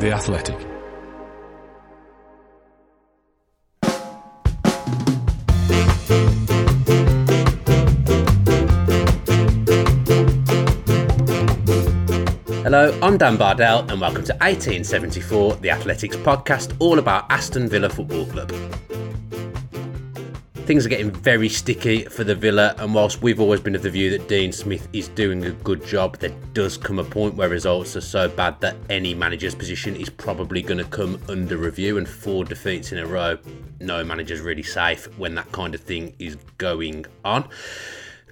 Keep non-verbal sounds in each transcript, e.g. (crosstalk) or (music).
The Athletic. Hello, I'm Dan Bardell, and welcome to 1874, the Athletics podcast, all about Aston Villa Football Club. Things are getting very sticky for the Villa, and whilst we've always been of the view that Dean Smith is doing a good job, there does come a point where results are so bad that any manager's position is probably going to come under review, and four defeats in a row, no manager's really safe when that kind of thing is going on.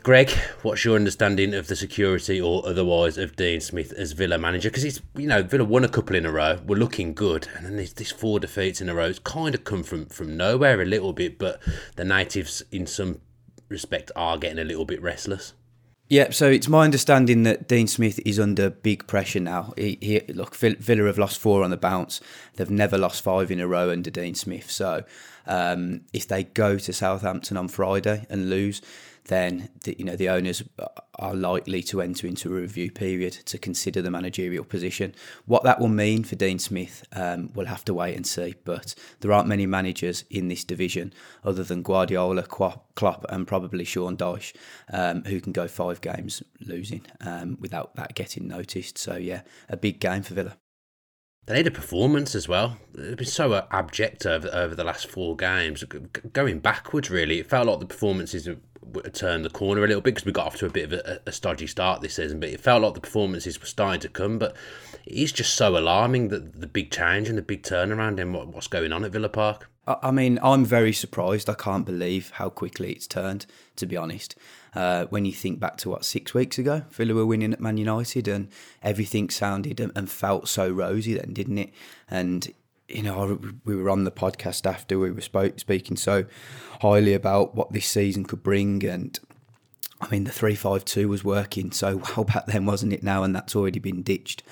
Greg, what's your understanding of the security or otherwise of Dean Smith as Villa manager? Because he's, you know, Villa won a couple in a row, we're looking good, and then there's this four defeats in a row. It's kind of come from from nowhere a little bit, but the natives, in some respect, are getting a little bit restless. Yeah, so it's my understanding that Dean Smith is under big pressure now. He, he, look, Villa have lost four on the bounce. They've never lost five in a row under Dean Smith. So um, if they go to Southampton on Friday and lose, then the, you know the owners are likely to enter into a review period to consider the managerial position. What that will mean for Dean Smith, um, we'll have to wait and see. But there aren't many managers in this division other than Guardiola, Klopp, and probably Sean Dyche, um, who can go five games losing um, without that getting noticed. So yeah, a big game for Villa. They need a performance as well. They've been so abject over, over the last four games. Going backwards, really, it felt like the performances turned the corner a little bit because we got off to a bit of a, a, stodgy start this season. But it felt like the performances were starting to come. But it is just so alarming that the big change and the big turnaround in what, what's going on at Villa Park. I mean, I'm very surprised. I can't believe how quickly it's turned, to be honest. Uh, when you think back to what, six weeks ago, Villa were winning at Man United and everything sounded and, and felt so rosy then, didn't it? And you know, we were on the podcast after we were spoke, speaking so highly about what this season could bring, and I mean, the three five two was working so (laughs) well back then, wasn't it? Now, and that's already been ditched.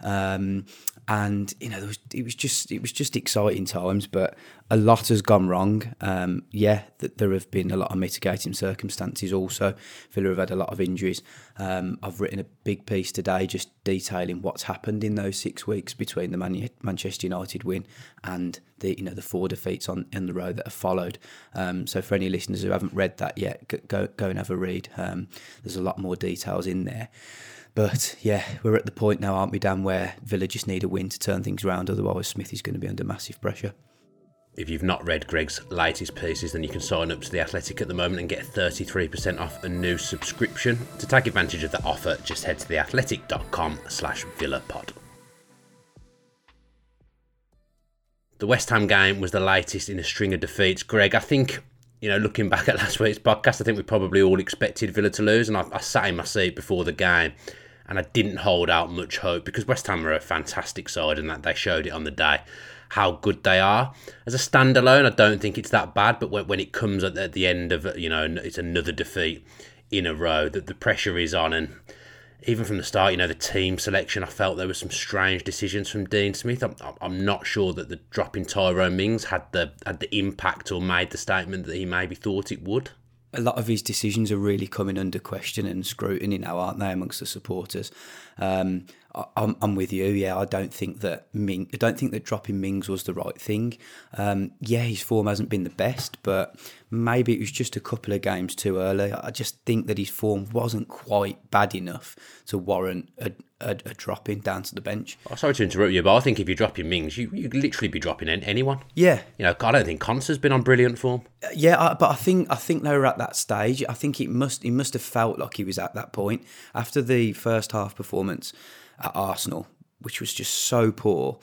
Um, and you know, was, it was just it was just exciting times, but a lot has gone wrong. Um, yeah, that there have been a lot of mitigating circumstances. Also, Villa have had a lot of injuries. Um, I've written a big piece today just detailing what's happened in those six weeks between the Man- Manchester United win and the you know the four defeats on in the row that have followed. Um, so for any listeners who haven't read that yet, go go and have a read. Um, there's a lot more details in there. But yeah, we're at the point now, aren't we, Dan, where Villa just need a win to turn things around. Otherwise, Smith is going to be under massive pressure. If you've not read Greg's latest pieces, then you can sign up to The Athletic at the moment and get 33% off a new subscription. To take advantage of the offer, just head to theathletic.com slash villapod. The West Ham game was the latest in a string of defeats. Greg, I think you know, looking back at last week's podcast, I think we probably all expected Villa to lose, and I, I, sat in my seat before the game, and I didn't hold out much hope because West Ham are a fantastic side and that they showed it on the day how good they are. As a standalone, I don't think it's that bad, but when, when it comes at the, at the end of you know it's another defeat in a row that the pressure is on and even from the start, you know, the team selection, I felt there were some strange decisions from Dean Smith. I'm, I'm not sure that the drop in Tyrone Mings had the had the impact or made the statement that he maybe thought it would a lot of his decisions are really coming under question and scrutiny now, aren't they, amongst the supporters? Um, I'm, I'm, with you. Yeah, I don't think that Ming, I don't think that dropping Mings was the right thing. Um, yeah, his form hasn't been the best, but maybe it was just a couple of games too early. I just think that his form wasn't quite bad enough to warrant a, a, a dropping down to the bench. Oh, sorry to interrupt you, but I think if you're dropping Mings, you you literally be dropping anyone. Yeah, you know, I don't think Konsa's been on brilliant form. Uh, yeah, I, but I think I think they were at that stage. I think it must he must have felt like he was at that point after the first half performance at Arsenal, which was just so poor.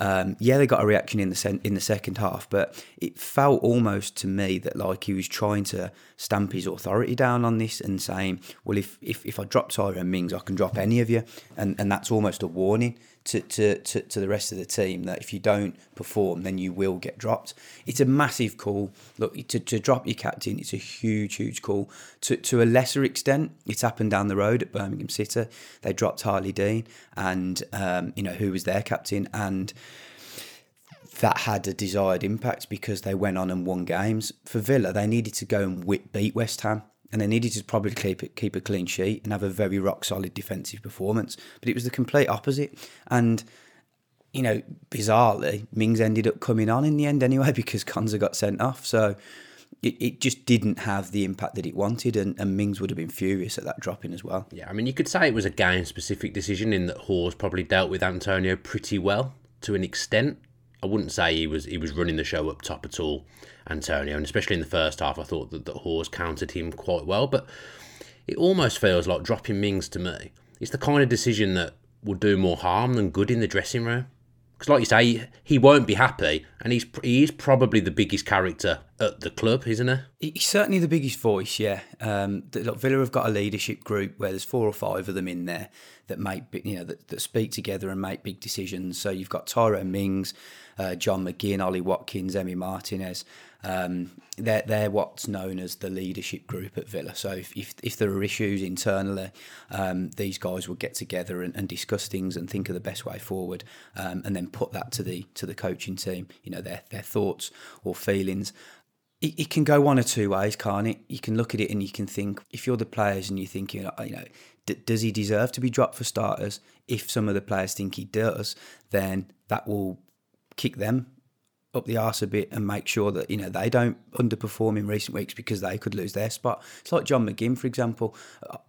Um, yeah, they got a reaction in the sen- in the second half, but it felt almost to me that like he was trying to stamp his authority down on this and saying, "Well, if if, if I drop Tyrone Mings, I can drop any of you," and and that's almost a warning to, to, to, to, the rest of the team that if you don't perform, then you will get dropped. It's a massive call. Look, to, to drop your captain, it's a huge, huge call. To, to a lesser extent, it's happened down the road at Birmingham City. They dropped Harlee Dean, and um, you know who was their captain, and that had a desired impact because they went on and won games. For Villa, they needed to go and whip, beat West Ham and they needed to probably keep it, keep a clean sheet and have a very rock solid defensive performance. But it was the complete opposite. And you know, bizarrely, Mings ended up coming on in the end anyway (laughs) because Konsa got sent off. So it, it just didn't have the impact that it wanted, and, and Mings would have been furious at that dropping as well. Yeah, I mean, you could say it was a game specific decision in that Hause probably dealt with Antonio pretty well to an extent. I wouldn't say he was he was running the show up top at all, Antonio, and especially in the first half, I thought that, that Hause countered him quite well. But it almost feels like dropping Mings to me. It's the kind of decision that will do more harm than good in the dressing room. Because, like you say, he won't be happy, and he's he is probably the biggest character at the club, isn't he? He's certainly the biggest voice, yeah. Um, look, Villa have got a leadership group where there's four or five of them in there that make you know that, that speak together and make big decisions. So you've got Tyrone Mings, uh, John McGinn, Ollie Watkins, Emi Martinez. Um, they're, they're what's known as the leadership group at Villa. So if, if, if there are issues internally, um, these guys will get together and, and, discuss things and think of the best way forward, um, and then put that to the to the coaching team. You know their their thoughts or feelings. It, it can go one or two ways, can't it? You can look at it and you can think if you're the players and you're thinking, you know, does he deserve to be dropped for starters? If some of the players think he does, then that will kick them up the arse a bit and make sure that you know they don't underperform in recent weeks because they could lose their spot. It's like John McGinn, for example.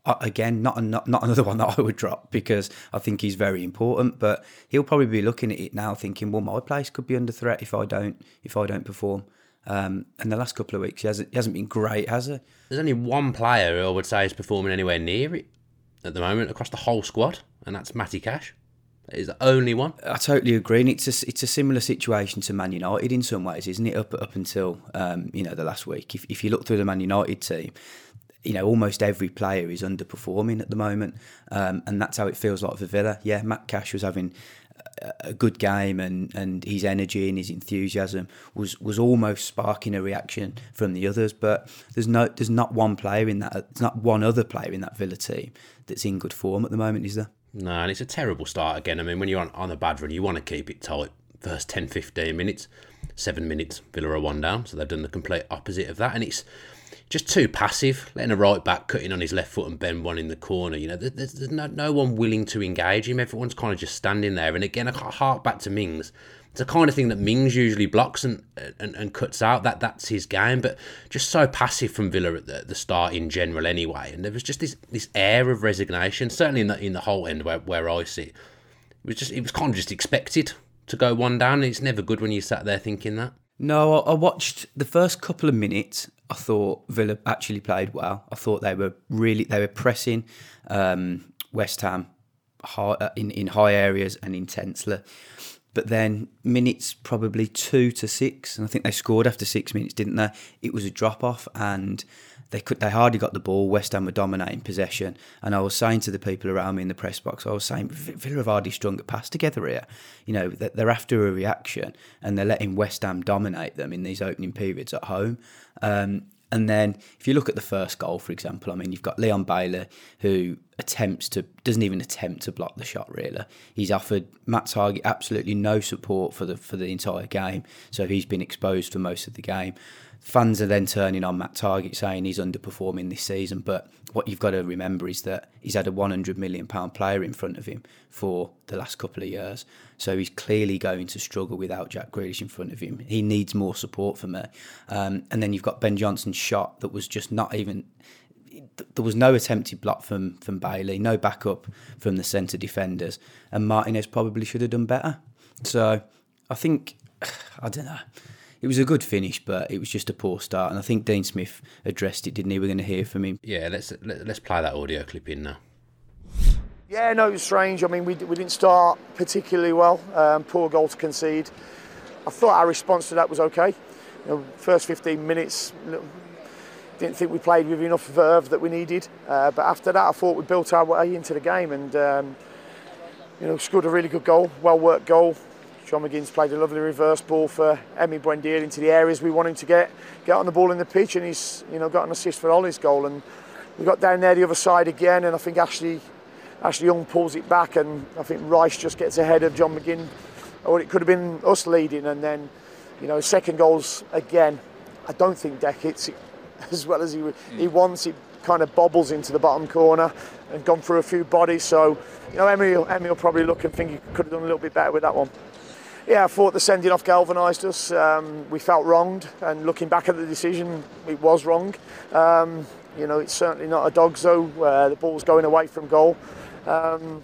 Uh, again, not, not not another (laughs) one that I would drop because I think he's very important. But he'll probably be looking at it now, thinking, "Well, my place could be under threat if I don't if I don't perform." Um, and the last couple of weeks, he hasn't, he hasn't been great, has he? There's only one player who I would say is performing anywhere near it at the moment across the whole squad, and that's Matty Cash is the only one. I totally agree. And it's a, it's a similar situation to Man United in some ways, isn't it? Up up until um, you know the last week. If if you look through the Man United team, you know almost every player is underperforming at the moment, um, and that's how it feels like for Villa. Yeah, Matt Cash was having a good game and, and his energy and his enthusiasm was, was almost sparking a reaction from the others. But there's no there's not one player in that there's not one other player in that Villa team that's in good form at the moment, is there? No, and it's a terrible start again. I mean, when you're on, on a bad run, you want to keep it tight. First 10, 15 minutes, seven minutes, Villa are one down. So they've done the complete opposite of that. And it's just too passive, letting a right back cutting on his left foot and bend one in the corner. You know, there's, there's no, no one willing to engage him. Everyone's kind of just standing there. And again, I hark back to Mings it's the kind of thing that Mings usually blocks and, and, and cuts out. That that's his game, but just so passive from Villa at the, the start in general anyway. And there was just this this air of resignation, certainly in the in the Holte End where, where I sit. It was just it was kind of just expected to go one down. And it's never good when you sat there thinking that. No, I watched the first couple of minutes. I thought Villa actually played well. I thought they were really they were pressing um, West Ham high, uh, in in high areas and intensely. But then minutes probably two to six, and I think they scored after six minutes, didn't they? It was a drop off, and they could they hardly got the ball. West Ham were dominating possession, and I was saying to the people around me in the press box, I was saying Villa have hardly strung a pass together here. You know they're after a reaction, and they're letting West Ham dominate them in these opening periods at home. Um, and then if you look at the first goal, for example, I mean, you've got Leon Bailey who attempts to, doesn't even attempt to block the shot, really. He's offered Matt Targett absolutely no support for the for the entire game, so he's been exposed for most of the game fans are then turning on Matt Targett saying he's underperforming this season. But what you've got to remember is that he's had a 100 million pound player in front of him for the last couple of years. So he's clearly going to struggle without Jack Grealish in front of him. He needs more support from me. Um, and then you've got Ben Johnson's shot that was just not even. There was no attempted block from from Bailey, no backup from the centre defenders, and Martinez probably should have done better. So I think (sighs) I don't know it was a good finish, but it was just a poor start. And I think Dean Smith addressed it, didn't he? We're going to hear from him. Yeah, let's let, us let us play that audio clip in now. Yeah, no, it was strange. I mean, we, we didn't start particularly well. Um, poor goal to concede. I thought our response to that was okay. You know, first 15 minutes, didn't think we played with enough verve that we needed. Uh, but after that, I thought we built our way into the game and, um, you know, scored a really good goal, well worked goal. John McGinn's played a lovely reverse ball for Emi Buendia into the areas we want him to get get on the ball in the pitch, and he's you know got an assist for Ollie's goal. And we got down there the other side again, and I think Ashley Ashley Young pulls it back, and I think Rice just gets ahead of John McGinn, or it could have been us leading, and then you know second goals again. I don't think Dec hits it (laughs) as well as he he hmm. wants. It kind of bobbles into the bottom corner and gone through a few bodies. So you know Emi, Emi will probably look and think he could have done a little bit better with that one. Yeah, I thought the sending off galvanised us. Um, we felt wronged, and looking back at the decision, it was wrong. Um, you know, it's certainly not a DOGSO. Uh, the ball's going away from goal. Um,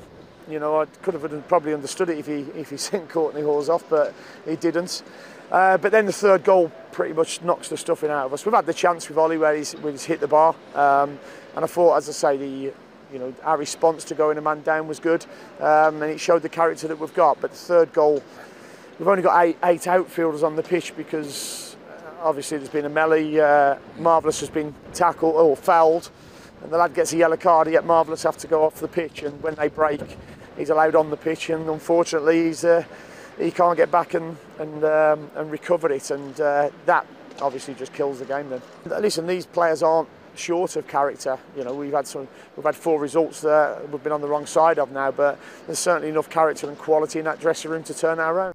you know, I could have probably understood it if he if he (laughs) sent Kortney Hause off, but he didn't. Uh, but then the third goal pretty much knocks the stuffing out of us. We've had the chance with Ollie where he's, where he's hit the bar, um, and I thought, as I say, the you know our response to going a man down was good, um, and it showed the character that we've got. But the third goal, we've only got eight, eight outfielders on the pitch because uh, obviously there's been a melee. Uh, Marvelous has been tackled or fouled, and the lad gets a yellow card. Yet Marvelous have to go off the pitch, and when they break, he's allowed on the pitch, and unfortunately he's. Uh, he can't get back and and, um, and recover it, and uh, that obviously just kills the game. Then listen, these players aren't short of character. You know, we've had some, we've had four results that we've been on the wrong side of now, but there's certainly enough character and quality in that dressing room to turn our around.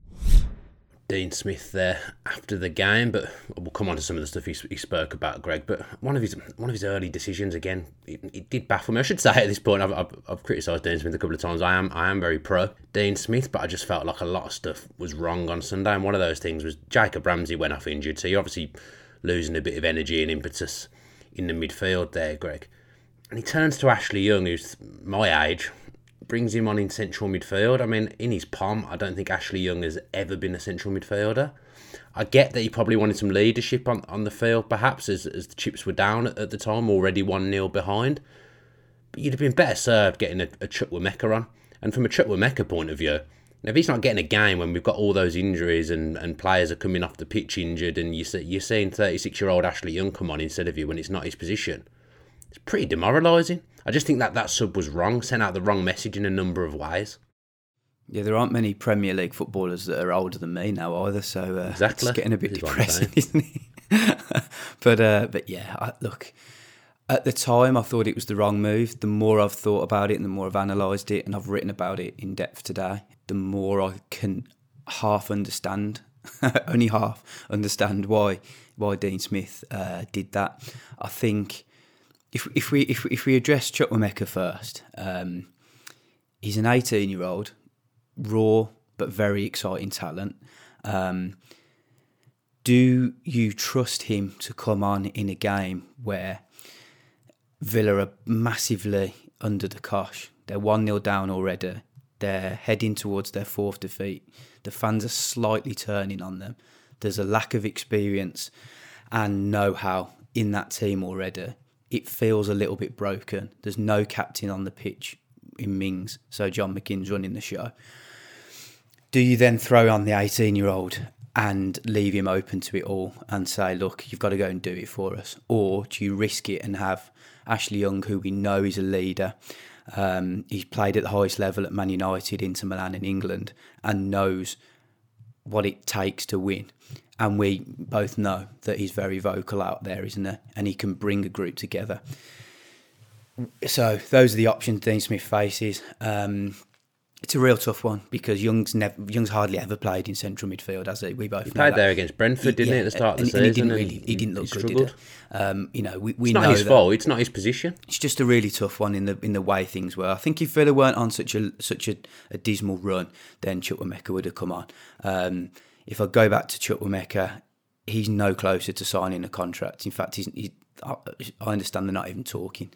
Dean Smith there after the game, but we'll come on to some of the stuff he, he spoke about, Greg. But one of his one of his early decisions again, it, it did baffle me. I should say at this point, I've, I've, I've criticised Dean Smith a couple of times. I am I am very pro Dean Smith, but I just felt like a lot of stuff was wrong on Sunday. And one of those things was Jacob Ramsey went off injured, so you're obviously losing a bit of energy and impetus in the midfield there, Greg. And he turns to Ashley Young, who's my age, brings him on in central midfield. I mean, in his palm, I don't think Ashley Young has ever been a central midfielder. I get that he probably wanted some leadership on, on the field, perhaps, as, as the chips were down at, at the time, already 1 0 behind. But you'd have been better served getting a, a Chukwuemeka on. And from a Chukwuemeka point of view, if he's not getting a game when we've got all those injuries and, and players are coming off the pitch injured and you see, you're seeing 36 year old Ashley Young come on instead of you when it's not his position, it's pretty demoralising. I just think that that sub was wrong, sent out the wrong message in a number of ways. Yeah, there aren't many Premier League footballers that are older than me now either, so uh, exactly. it's getting a bit depressing, isn't it? (laughs) but uh, but yeah, I, look, at the time I thought it was the wrong move. The more I've thought about it and the more I've analysed it and I've written about it in depth today, the more I can half understand, (laughs) only half understand why why Dean Smith uh, did that. I think if if we if if we address Chukwuemeka first, um, he's an 18 year old, raw but very exciting talent. Um, do you trust him to come on in a game where Villa are massively under the cosh? They're 1 0 down already. They're heading towards their fourth defeat. The fans are slightly turning on them. There's a lack of experience and know how in that team already it feels a little bit broken. There's no captain on the pitch in Mings, so John McGinn's running the show. Do you then throw on the 18 year old and leave him open to it all and say, look, you've got to go and do it for us? Or do you risk it and have Ashley Young, who we know is a leader? Um, he's played at the highest level at Man United, Inter Milan, in England, and knows what it takes to win and we both know that he's very vocal out there, isn't he? And he can bring a group together. So those are the options Dean Smith faces. Um, it's a real tough one because Young's never, Young's hardly ever played in central midfield, has he? We both he played that. there against Brentford, didn't yeah, he, at the start of the and, season? He didn't really, he didn't look he good, did? Um, you know, we, we it's not know his that fault. It's not his position. It's just a really tough one in the in the way things were. I think if Villa weren't on such a such a, a dismal run, then Chukwuemeka would have come on. Um, if I go back to Chukwuemeka, he's no closer to signing a contract. In fact, he's, he, I understand they're not even talking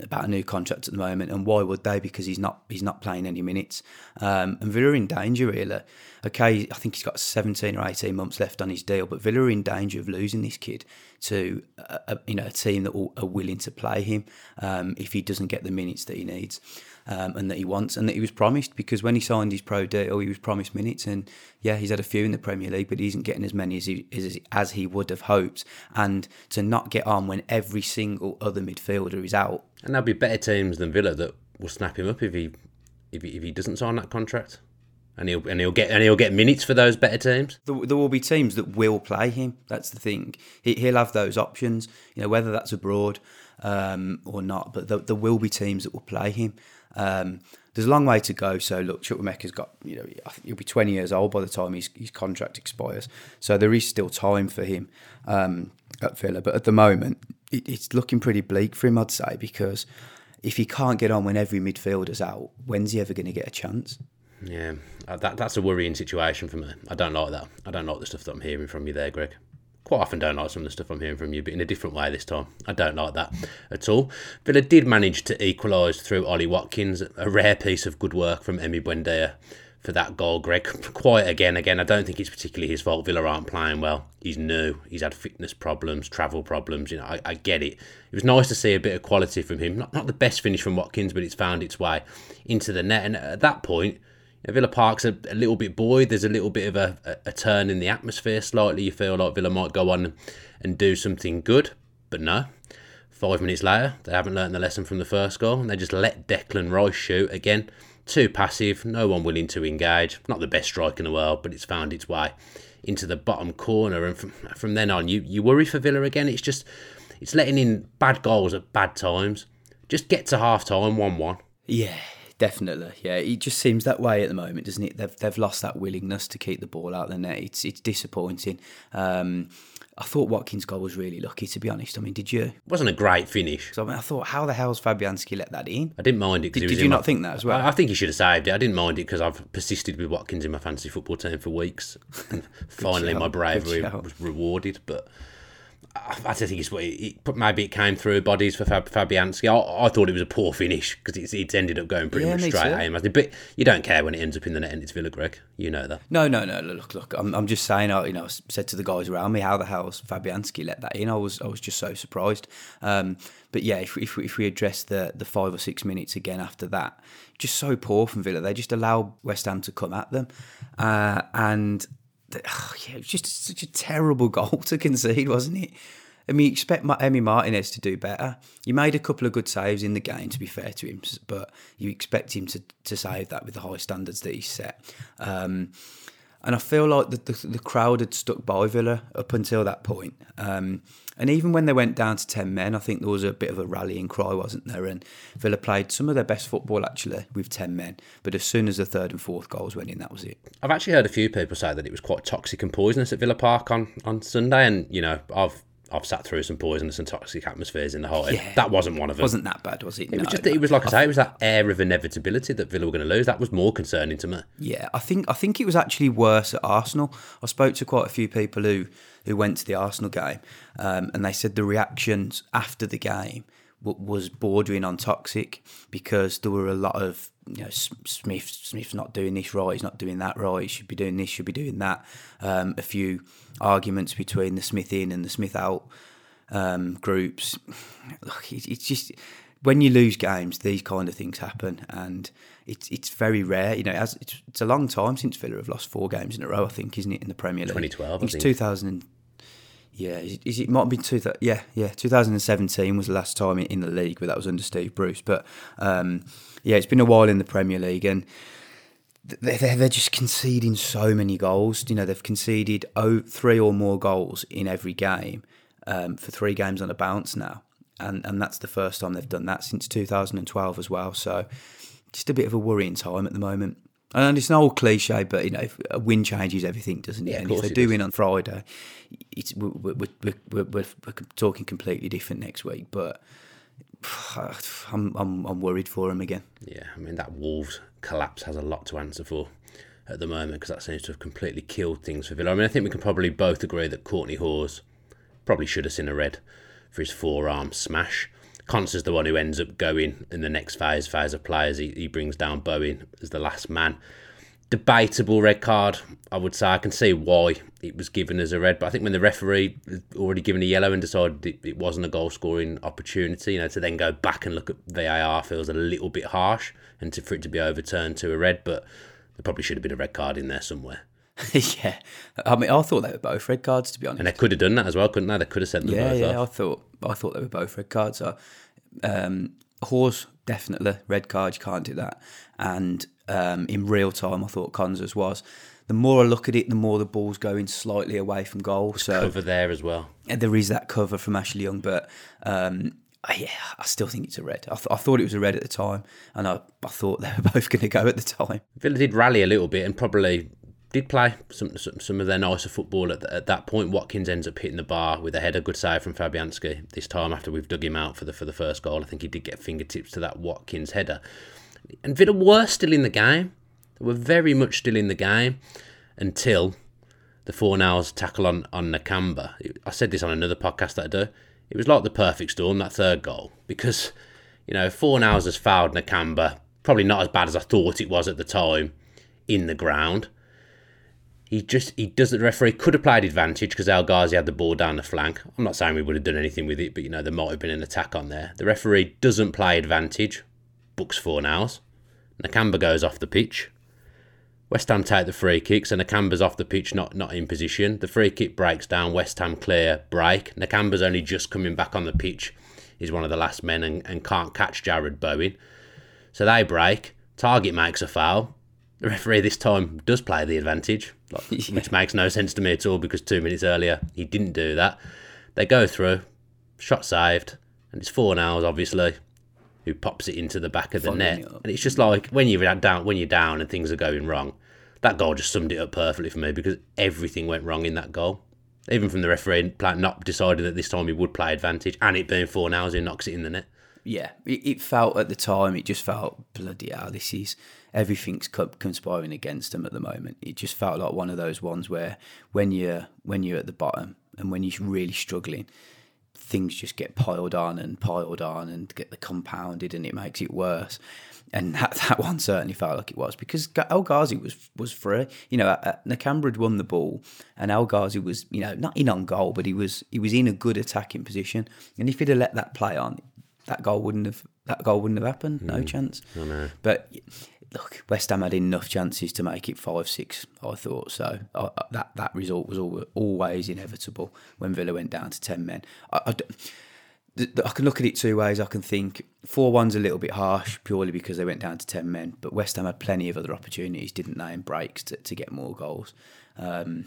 about a new contract at the moment, and why would they? Because he's not he's not playing any minutes, um, and Villa are in danger really. Okay, I think he's got 17 or 18 months left on his deal, but Villa are in danger of losing this kid to a, a you know a team that are willing to play him um, if he doesn't get the minutes that he needs um, and that he wants and that he was promised because when he signed his pro deal, he was promised minutes. And yeah, he's had a few in the Premier League, but he isn't getting as many as he, as, as he would have hoped. And to not get on when every single other midfielder is out. And there'll be better teams than Villa that will snap him up if he if he, if he doesn't sign that contract and he'll and he'll get and he'll get minutes for those better teams. There, there will be teams that will play him. That's the thing. He, will have those options. You know whether that's abroad um, or not, but there, there, will be teams that will play him. Um, there's a long way to go. So look, Chukwuemeka's got you know he'll be 20 years old by the time his his contract expires. So there is still time for him um, at Villa. But at the moment, it, it's looking pretty bleak for him, I'd say, because if he can't get on when every midfielder's out, when's he ever going to get a chance? Yeah, uh, that that's a worrying situation for me. I don't like that. I don't like the stuff that I'm hearing from you there, Greg. Quite often don't like some of the stuff I'm hearing from you, but in a different way this time. I don't like that at all. Villa did manage to equalise through Ollie Watkins, a rare piece of good work from Emi Buendia for that goal, Greg. (laughs) Quiet again, again. I don't think it's particularly his fault. Villa aren't playing well. He's new. He's had fitness problems, travel problems. You know, I, I get it. It was nice to see a bit of quality from him. Not not the best finish from Watkins, but it's found its way into the net. And at that point, Villa Park's a, a, little bit buoyed. There's a little bit of a, a, turn in the atmosphere slightly. You feel like Villa might go on and do something good, but no. Five minutes later, they haven't learned the lesson from the first goal, and they just let Declan Rice shoot again. Too passive, no one willing to engage. Not the best strike in the world, but it's found its way into the bottom corner. And from, from then on, you, you worry for Villa again. It's just, it's letting in bad goals at bad times. Just get to half time 1 1. Yeah, Definitely, yeah. It just seems that way at the moment, doesn't it? They've they've lost that willingness to keep the ball out of the net. It's it's disappointing. Um, I thought Watkins' goal was really lucky, to be honest. I mean, did you? It wasn't a great finish. So, I, mean, I thought, how the hell's Fabianski let that in? I didn't mind it. Did, did you not my, think that as well? I, I, think he should have saved it. I didn't mind it because I've persisted with Watkins in my fantasy football team for weeks. (laughs) finally, my bravery was rewarded. But I don't think it's what it, maybe it came through bodies for Fab, Fabianski. I, I, thought it was a poor finish because it's, it's ended up going pretty yeah, much straight aim. But you don't care when it ends up in the net and it's Villa, Greg. You know that. No, no, no. Look, look. I'm, I'm just saying. I, you know, I said to the guys around me, how the hell's Fabianski let that in? I was, I was just so surprised. Um, but yeah, if, if, if we address the the five or six minutes again after that, just so poor from Villa. They just allow West Ham to come at them, uh, and oh, yeah, it was just such a terrible (laughs) goal to concede, wasn't it? I mean, you expect Emi Martinez to do better. He made a couple of good saves in the game, to be fair to him, but you expect him to, to save that with the high standards that he set. Um, and I feel like the, the, the, crowd had stuck by Villa up until that point. Um, and even when they went down to 10 men, I think there was a bit of a rallying cry, wasn't there? And Villa played some of their best football actually with 10 men. But as soon as the third and fourth goals went in, that was it. I've actually heard a few people say that it was quite toxic and poisonous at Villa Park on, on Sunday. And, you know, I've I've sat through some poisonous and toxic atmospheres in the Holte. Yeah. That wasn't one of them. Wasn't that bad, was it? It no, was just. No. It was like I say. It was that air of inevitability that Villa were going to lose. That was more concerning to me. Yeah, I think I think it was actually worse at Arsenal. I spoke to quite a few people who who went to the Arsenal game, um, and they said the reactions after the game was bordering on toxic because there were a lot of you know Smith Smith's not doing this right, he's not doing that right, he should be doing this, should be doing that. Um, a few arguments between the Smith in and the Smith out um, groups. Look, it's just when you lose games, these kind of things happen, and it's it's very rare. You know, it's, it's a long time since Villa have lost four games in a row. I think, isn't it, in the Premier League? Twenty twelve. It's two thousand. Yeah, is it, might been two. Yeah, yeah. And seventeen was the last time in the league, but that was under Steve Bruce. But um, yeah, it's been a while in the Premier League, and they're, they're just conceding so many goals. You know, they've conceded oh, three or more goals in every game um, for three games on a bounce now. And, and that's the first time they've done that since 2012 as well. So just a bit of a worrying time at the moment. And it's an old cliche, but you know, a win changes everything, doesn't it? Yeah, and if they do win on Friday, it's we're, we're, we're, we're, talking completely different next week. But (sighs) I'm, I'm I'm worried for them again. Yeah, I mean that Wolves collapse has a lot to answer for at the moment because that seems to have completely killed things for Villa. I mean, I think we can probably both agree that Kortney Hause probably should have seen a red for his forearm smash. Is the one who ends up going in the next phase, phase of players. He, he brings down Bowen as the last man debatable red card. I would say I can see why it was given as a red, but I think when the referee already given a yellow and decided it, it wasn't a goal scoring opportunity, you know, to then go back and look at VAR feels a little bit harsh, and to, for it to be overturned to a red, but there probably should have been a red card in there somewhere. (laughs) yeah, I mean, I thought they were both red cards to be honest. And they could have done that as well, couldn't they? They could have sent them yeah, both yeah. Off. I thought I thought they were both red cards. So, um, Hause definitely red card. You can't do that. And um, in real time, I thought Konsa's was. The more I look at it, the more the ball's going slightly away from goal. So cover there as well. There is that cover from Ashley Young, but um, yeah, I still think it's a red. I, th- I, thought it was a red at the time, and I, I thought they were (laughs) both going to go at the time. Villa did rally a little bit and probably did play some some, some of their nicer football at, the, at that point. Watkins ends up hitting the bar with a header, good save from Fabianski this time after we've dug him out for the for the first goal. I think he did get fingertips to that Watkins header. And Villa were still in the game. They were very much still in the game until the four Fornals tackle on, on Nakamba. I said this on another podcast that I do. It was like the perfect storm, that third goal, because, you know, four Fornals has fouled Nakamba, probably not as bad as I thought it was at the time, in the ground. He just, he does the referee could have played advantage because El Ghazi had the ball down the flank. I'm not saying we would have done anything with it, but, you know, there might have been an attack on there. The referee doesn't play advantage, books Fornals. Nakamba goes off the pitch. West Ham take the free kicks and Nakamba's off the pitch, not not in position. The free kick breaks down. West Ham clear break. Nakamba's only just coming back on the pitch. He's one of the last men and, and can't catch Jarrod Bowen. So they break. Targett makes a foul. The referee this time does play the advantage, like, (laughs) yeah. which makes no sense to me at all because two minutes earlier he didn't do that. They go through, shot saved, and it's Fornals obviously who pops it into the back of the net. And it's just like when you're down when you're down and things are going wrong. That goal just summed it up perfectly for me because everything went wrong in that goal. Even from the referee not deciding that this time he would play advantage and it being Fornals who knocks it in the net. Yeah, it, it felt at the time, it just felt bloody hell, this is everything's conspiring against them at the moment. It just felt like one of those ones where when you're when you're at the bottom and when you're really struggling, things just get piled on and piled on and get the compounded and it makes it worse. And (laughs) that, that one certainly felt like it was because El Ghazi was was free. You know, Nakamba had won the ball, and El Ghazi was you know not in on goal, but he was he was in a good attacking position. And if he'd have let that play on, that goal wouldn't have that goal wouldn't have happened. No mm. chance. But look, West Ham had enough chances to make it five six. I thought so. I, that that result was always inevitable when Villa went down to ten men. I, I, I can look at it two ways. I can think four one's a little bit harsh purely because they went down to ten men, but West Ham had plenty of other opportunities, didn't they, in breaks to, to get more goals. Um,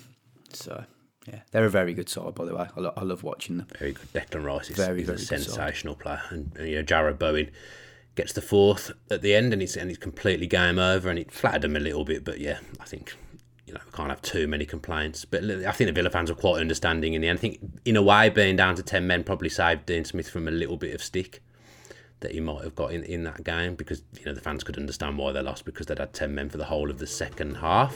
so yeah, they're a very good side, by the way. I, lo- I love watching them. Very good. Declan Rice is very, very a sensational player, and, and you know Jarrod Bowen gets the fourth at the end, and he's and he's completely game over, and it flattered him a little bit. But yeah, I think you know we can't have too many complaints. But I think the Villa fans are quite understanding in the end. I think in a way, being down to ten men probably saved Dean Smith from a little bit of stick that he might have got in, in that game because you know the fans could understand why they lost because they'd had ten men for the whole of the second half.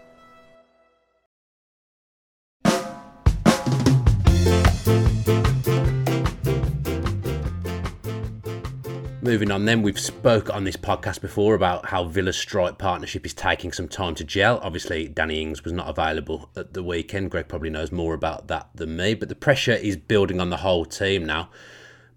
Moving on, then we've spoke on this podcast before about how Villa's strike partnership is taking some time to gel. Obviously, Danny Ings was not available at the weekend. Greg probably knows more about that than me, but the pressure is building on the whole team now.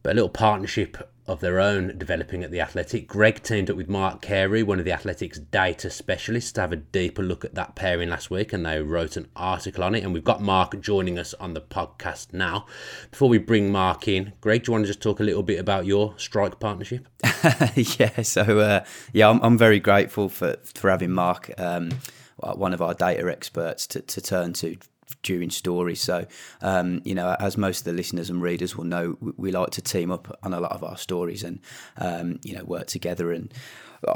But a little partnership of their own developing at the Athletic. Greg teamed up with Mark Carey, one of the Athletics data specialists, to have a deeper look at that pairing last week, and they wrote an article on it. And we've got Mark joining us on the podcast now. Before we bring Mark in, Greg, do you want to just talk a little bit about your strike partnership? (laughs) yeah, so uh, yeah, I'm, I'm very grateful for for having Mark. Um, one of our data experts to, to turn to during stories. So, um, you know, as most of the listeners and readers will know, we, we, like to team up on a lot of our stories and, um, you know, work together. And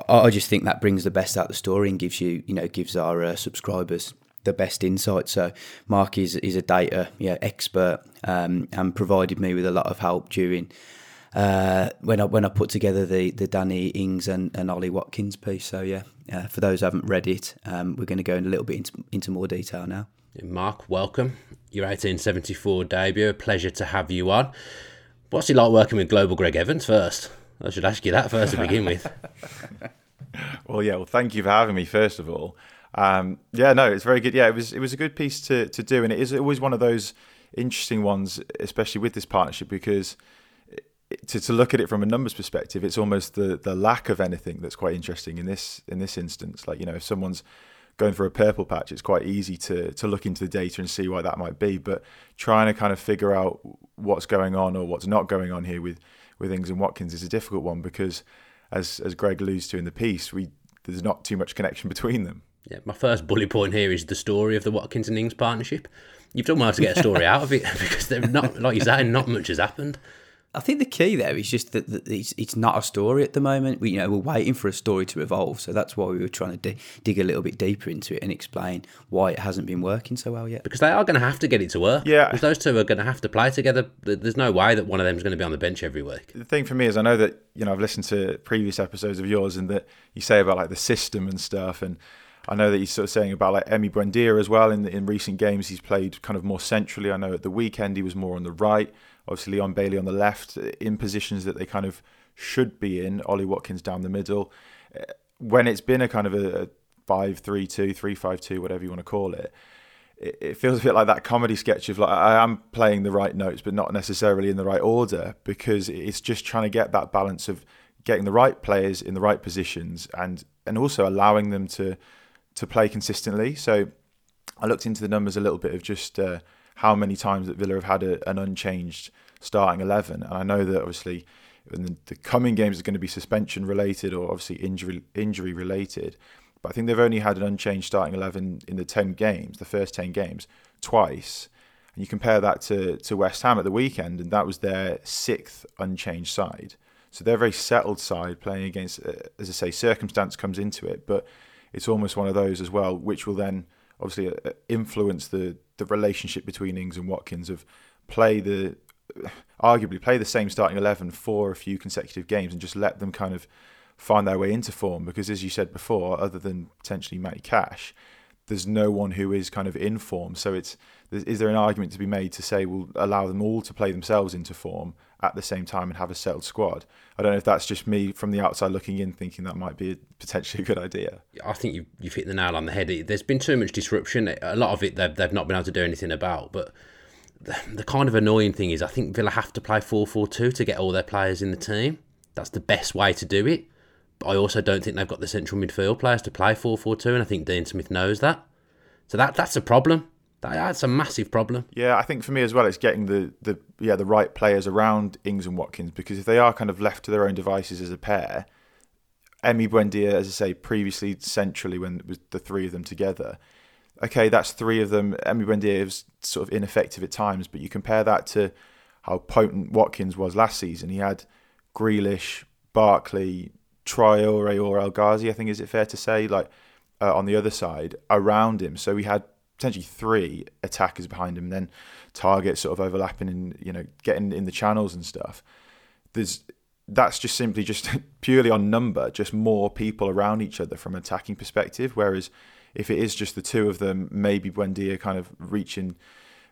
I just think that brings the best out of the story and gives you, you know, gives our uh, subscribers the best insight. So, Mark is, is a data yeah, expert um, and provided me with a lot of help during. Uh, when I when I put together the the Danny Ings and, and Ollie Watkins piece, so yeah, uh, for those who haven't read it, um, we're going to go in a little bit into, into more detail now. Mark, welcome. Your 1874 debut. A pleasure to have you on. What's it like working with Global Gregg Evans first? I should ask you that first to begin with. (laughs) well, yeah. Well, thank you for having me. First of all, um, yeah, no, it's very good. Yeah, it was it was a good piece to to do, and it is always one of those interesting ones, especially with this partnership, because to, to look at it from a numbers perspective, it's almost the the lack of anything that's quite interesting in this in this instance. Like you know, if someone's going through a purple patch, it's quite easy to to look into the data and see why that might be. But trying to kind of figure out what's going on or what's not going on here with with Ings and Watkins is a difficult one because, as as Greg alludes to in the piece, we there's not too much connection (laughs) between them. Yeah, my first bullet point here is the story of the Watkins and Ings partnership. You've done well to get a story out of it (laughs) because they've not, like you say, not much has happened. I think the key there is just that, that it's, it's not a story at the moment. We, you know, we're waiting for a story to evolve, so that's why we were trying to dig, dig a little bit deeper into it and explain why it hasn't been working so well yet. Because they are going to have to get it to work. Yeah, if those two are going to have to play together, there's no way that one of them is going to be on the bench every week. The thing for me is, I know that you know I've listened to previous episodes of yours, and that you say about like the system and stuff, and I know that he's sort of saying about like Emi Buendia as well. In in recent games, he's played kind of more centrally. I know at the weekend he was more on the right obviously Leon Bailey on the left in positions that they kind of should be in. Ollie Watkins down the middle. Uh, when it's been a kind of a, a 5 3 2, 3 5 2, whatever you want to call it, it, it feels a bit like that comedy sketch of like I am playing the right notes, but not necessarily in the right order because it's just trying to get that balance of getting the right players in the right positions and and also allowing them to to play consistently. So I looked into the numbers a little bit of just uh, how many times that Villa have had a, an unchanged starting 11. And I know that obviously the, the coming games are going to be suspension related or obviously injury injury related. But I think they've only had an unchanged starting 11 in the 10 games, the first 10 games, twice. And you compare that to, to West Ham at the weekend, and that was their sixth unchanged side. So they're a very settled side playing against, uh, as I say, circumstance comes into it. But it's almost one of those as well, which will then obviously uh, influence the the relationship between Ings and Watkins of play the (sighs) arguably play the same starting 11 for a few consecutive games and just let them kind of find their way into form. Because as you said before other than potentially Matty Cash there's no one who is kind of in form. So it's is there an argument to be made to say we'll allow them all to play themselves into form at the same time and have a settled squad I don't know if that's just me from the outside looking in thinking that might be a, potentially a good idea I think you've, you've hit the nail on the head there's been too much disruption a lot of it they've, they've not been able to do anything about but the, kind of annoying thing is I think Villa have to play 4-4-2 to get all their players in the team. That's the best way to do it. But I also don't think they've got the central midfield players to play 4-4-2 and I think Dean Smith knows that. So that that's a problem. That, that's a massive problem. Yeah, I think for me as well, it's getting the, the yeah the right players around Ings and Watkins because if they are kind of left to their own devices as a pair, Emi Buendia, as I say, previously centrally when it was the three of them together, okay, that's three of them. Emi Buendia is sort of ineffective at times, but you compare that to how potent Watkins was last season. He had Grealish, Barkley, Traore or El Ghazi, I think, is it fair to say, like uh, on the other side around him. So he had potentially three attackers behind him, then Targett's sort of overlapping and you know getting in the channels and stuff. There's that's just simply just (laughs) purely on number, just more people around each other from an attacking perspective. Whereas if it is just the two of them, maybe Buendia kind of reaching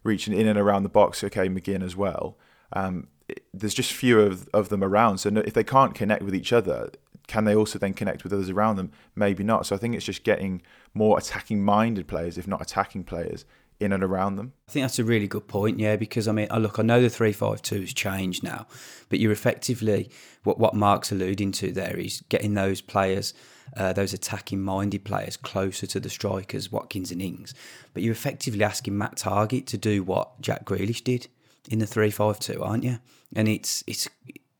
reaching in and around the box. Okay, McGinn as well. Um, it, there's just fewer of, of them around. So no, if they can't connect with each other, can they also then connect with others around them? Maybe not. So I think it's just getting more attacking minded players, if not attacking players, in and around them. I think that's a really good point, yeah, because I mean, I look, I know the 352 has changed now, but you're effectively, what, what Mark's alluding to there is getting those players, uh, those attacking minded players closer to the strikers, Watkins and Ings. But you're effectively asking Matt Targett to do what Jack Grealish did in the 352, aren't you? And it's, it's,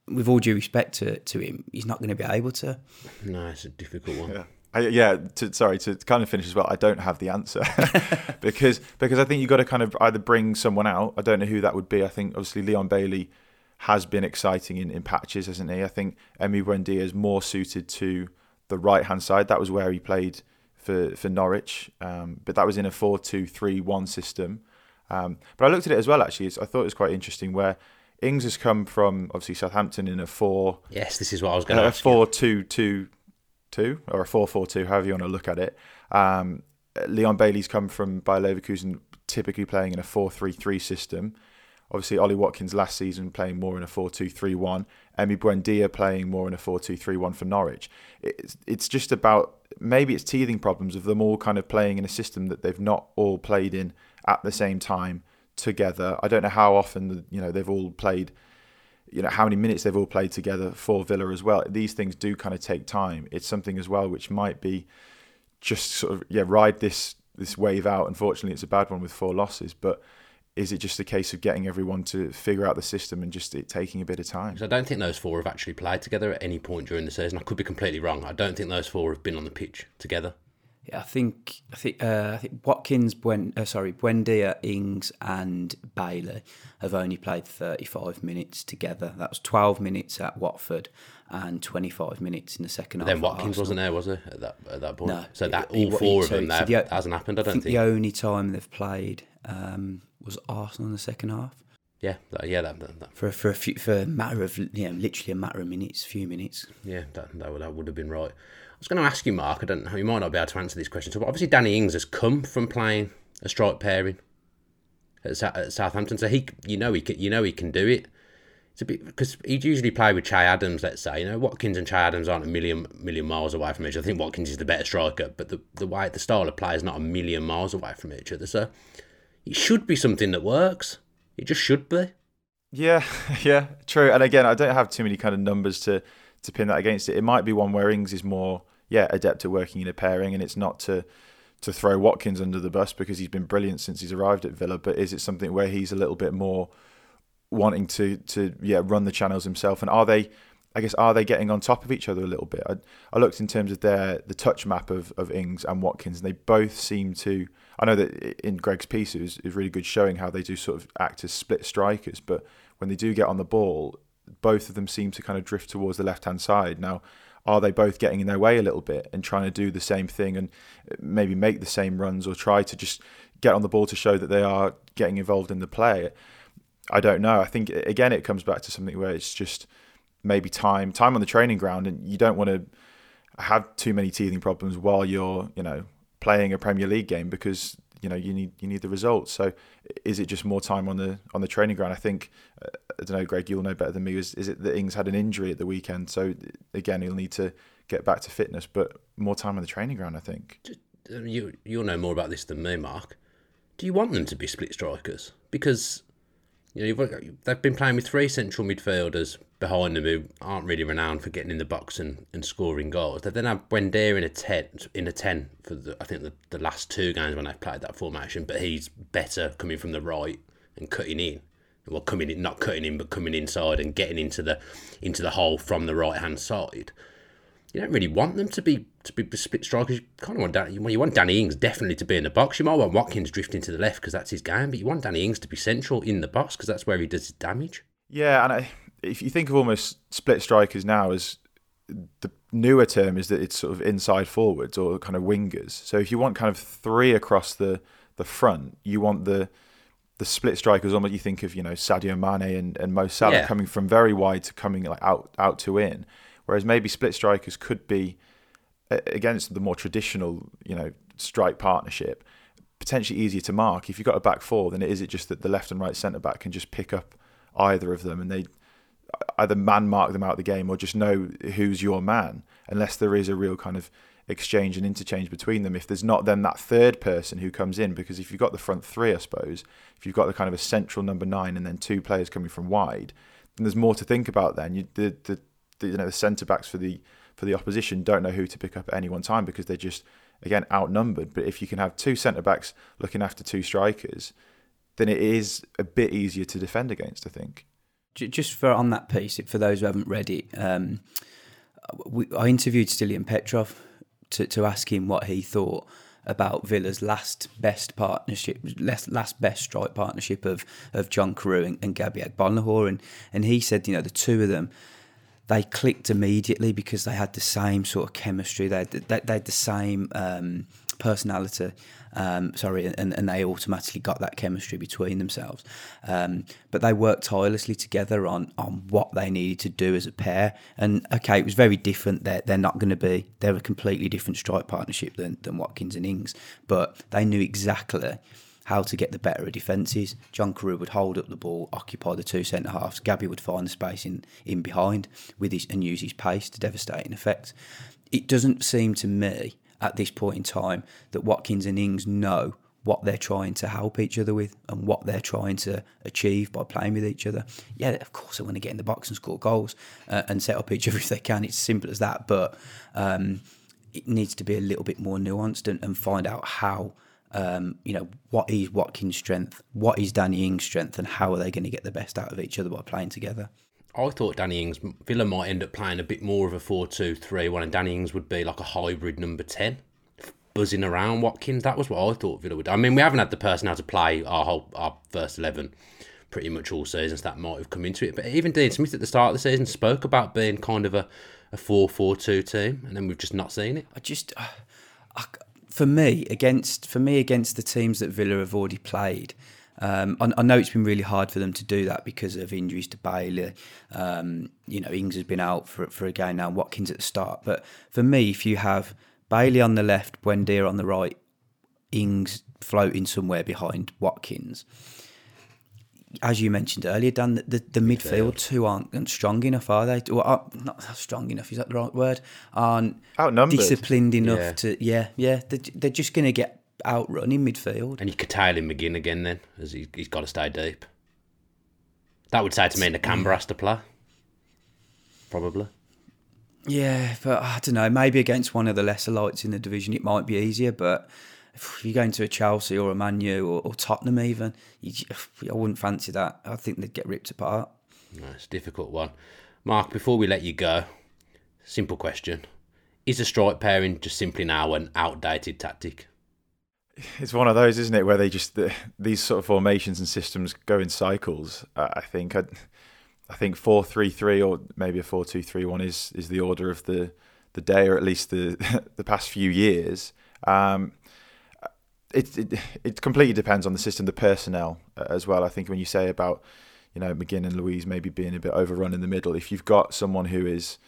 with all due respect to, to him, he's not going to be able to. No, it's a difficult one. Yeah. I, yeah, to, sorry to kind of finish as well. I don't have the answer (laughs) (laughs) because because I think you've got to kind of either bring someone out. I don't know who that would be. I think obviously Leon Bailey has been exciting in, in patches, hasn't he? I think Emi Buendia is more suited to the right hand side. That was where he played for for Norwich, um, but that was in a four two three one system. Um, but I looked at it as well. Actually, I thought it was quite interesting where Ings has come from obviously Southampton in a four. Yes, this is what I was going to a ask. four two two two or a four four two, however you want to look at it. Um, Leon Bailey's come from Bayer Leverkusen, typically playing in a four three three system. Obviously, Ollie Watkins last season playing more in a 4 2 3 1. Emi Buendia playing more in a 4 2 3 1 for Norwich. It's, it's just about maybe it's teething problems of them all kind of playing in a system that they've not all played in at the same time together. I don't know how often you know they've all played, you know how many minutes they've all played together for Villa as well. These things do kind of take time. It's something as well which might be just sort of yeah ride this this wave out. Unfortunately, it's a bad one with four losses, but is it just a case of getting everyone to figure out the system and just it taking a bit of time? I don't think those four have actually played together at any point during the season. I could be completely wrong. I don't think those four have been on the pitch together. Yeah, I think I think uh, I think Watkins, Buen, uh, sorry, Buendia, Ings, and Bailey have only played 35 minutes together. That was 12 minutes at Watford and 25 minutes in the second But half. then Watkins wasn't there, was he, at that at that point? No. So that all four of them, so that the- hasn't happened. I I don't think think. the only time they've played um, was Arsenal in the second half Yeah, that, yeah, that, that, that- for for a few, for a matter of you know literally a matter of minutes, few minutes. yeah, that, that, would, that would have been right. Was going to ask you, Mark. I don't know. You might not be able to answer this question. So obviously, Danny Ings has come from playing a strike pairing at, Sa- at Southampton, so he, you know, he can, you know, he can do it. It's a bit because he'd usually play with Che Adams. Let's say, you know, Watkins and Che Adams aren't a million million miles away from each other. I think Watkins is the better striker, but the the way the style of play is not a million miles away from each other. So it should be something that works. It just should be. Yeah, (laughs) yeah, true. And again, I don't have too many kind of numbers to to pin that against it. It might be one where Ings is more, yeah, adept at working in a pairing, and it's not to to throw Watkins under the bus because he's been brilliant since he's arrived at Villa. But is it something where he's a little bit more wanting to to yeah run the channels himself? And are they? I guess are they getting on top of each other a little bit? I, I looked in terms of their the touch map of, of Ings and Watkins, and they both seem to. I know that in Greg's piece it was, it was really good showing how they do sort of act as split strikers, but when they do get on the ball, both of them seem to kind of drift towards the left hand side. Now, are they both getting in their way a little bit and trying to do the same thing and maybe make the same runs or try to just get on the ball to show that they are getting involved in the play? I don't know. I think again it comes back to something where it's just maybe time time on the training ground and you don't want to have too many teething problems while you're, you know, playing a Premier League game because you know you need you need the results. So is it just more time on the on the training ground? I think uh, I don't know, Greg. You'll know better than me. Is is it that Ings had an injury at the weekend? So again, he'll need to get back to fitness, but more time on the training ground. I think. Uh, You you'll know more about this than me, Mark. Do you want them to be split strikers? Because you know they've been playing with three central midfielders behind them who aren't really renowned for getting in the box and, and scoring goals. They then have Buendia in a ten in a ten for the, I think the, the last two games when they've played that formation, but he's better coming from the right and cutting in. Well, coming in, not cutting in, but coming inside and getting into the into the hole from the right hand side you don't really want them to be to be split strikers. You kind of want Danny, well, you want Danny Ings definitely to be in the box. You might want Watkins drifting to the left because that's his game, but you want Danny Ings to be central in the box because that's where he does his damage. Yeah, and I, if you think of almost split strikers now as the newer term is that it's sort of inside forwards or kind of wingers. So if you want kind of three across the the front, you want the the split strikers. Almost you think of you know Sadio Mane and, and Mo Salah Yeah. coming from very wide to coming like out out to in, whereas maybe split strikers could be against the more traditional you know strike partnership potentially easier to mark. If you've got a back four, then is it just that the left and right centre back can just pick up either of them and they either man mark them out of the game or just know who's your man, unless there is a real kind of exchange and interchange between them. If there's not then that third person who comes in because if you've got the front three I suppose if you've got the kind of a central number nine and then two players coming from wide then there's more to think about then. You the, the, the you know the centre backs for the for the opposition don't know who to pick up at any one time because they're just again outnumbered. But if you can have two centre backs looking after two strikers then it is a bit easier to defend against I think just for on that piece for those who haven't read it um, we, I interviewed Stiliyan Petrov to, to ask him what he thought about Villa's last best partnership, last, last best strike partnership of of John Carew and, and Gabby Agbonlahor, and and he said, you know, the two of them, they clicked immediately because they had the same sort of chemistry, they had, they, they had the same um, personality, um, sorry, and, and they automatically got that chemistry between themselves. Um, but they worked tirelessly together on on what they needed to do as a pair. And okay, it was very different. They're, they're not going to be, they're a completely different strike partnership than, than Watkins and Ings, but they knew exactly how to get the better of defences. John Carew would hold up the ball, occupy the two centre halves. Gabby would find the space in, in behind with his and use his pace to devastating effect. It doesn't seem to me at this point in time that Watkins and Ings know what they're trying to help each other with and what they're trying to achieve by playing with each other. Yeah, of course, they want to get in the box and score goals uh, and set up each other (laughs) if they can. It's simple as that. But um, it needs to be a little bit more nuanced and, and find out how. Um, you know, what is Watkins' strength? What is Danny Ings' strength? And how are they going to get the best out of each other by playing together? I thought Danny Ings, Villa might end up playing a bit more of a 4 2 3 1, and Danny Ings would be like a hybrid number 10, buzzing around Watkins. That was what I thought Villa would do. I mean, we haven't had the person how to play our whole our first 11 pretty much all seasons. That might have come into it. But even Dean Smith at the start of the season spoke about being kind of a, a 4 4 2 team, and then we've just not seen it. I just. Uh, I, for me, against for me against the teams that Villa have already played, um, I, I, know it's been really hard for them to do that because of injuries to Bailey. Um, you know, Ings has been out for for a game now, Watkins at the start. But for me, if you have Bailey on the left, Buendia on the right, Ings floating somewhere behind Watkins, as you mentioned earlier, Dan, the, the, the midfield, midfield two aren't strong enough, are they? Well, uh, not strong enough, is that the right word? Aren't Outnumbered. disciplined enough yeah. to, yeah, yeah. They're, they're just going to get outrun in midfield. And you could tail him McGinn again then, as he, he's got to stay deep. That would say to me Nakamba has to play. Probably. Yeah, but I don't know. Maybe against one of the lesser lights in the division, it might be easier. But if you're going to a Chelsea or a Man U or, or Tottenham, even, you, I wouldn't fancy that. I think they'd get ripped apart. No, it's a difficult one. Mark, before we let you go, simple question: Is a strike pairing just simply now an outdated tactic? It's one of those, isn't it, where they just the, these sort of formations and systems go in cycles. I think I, I think four three three or maybe a four two three one is is the order of the the day, or at least the (laughs) the past few years. Um, it, it it completely depends on the system, the personnel uh, as well. I think when you say about you know McGinn and Luiz maybe being a bit overrun in the middle, if you've got someone who is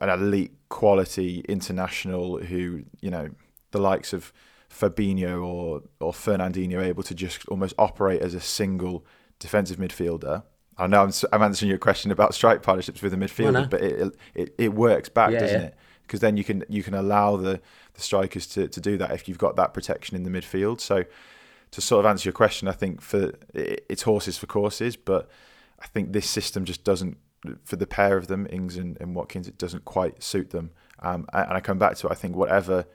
an elite quality international who you know the likes of Fabinho or or Fernandinho able to just almost operate as a single defensive midfielder. I know I'm, I'm answering your question about strike partnerships with a midfielder, well, no. but it, it it works back, yeah, doesn't yeah. it? Because then you can you can allow the the strikers to, to do that if you've got that protection in the midfield. So to sort of answer your question, I think for it's horses for courses, but I think this system just doesn't for the pair of them, Ings and, and Watkins, it doesn't quite suit them. Um, and I come back to it, I think whatever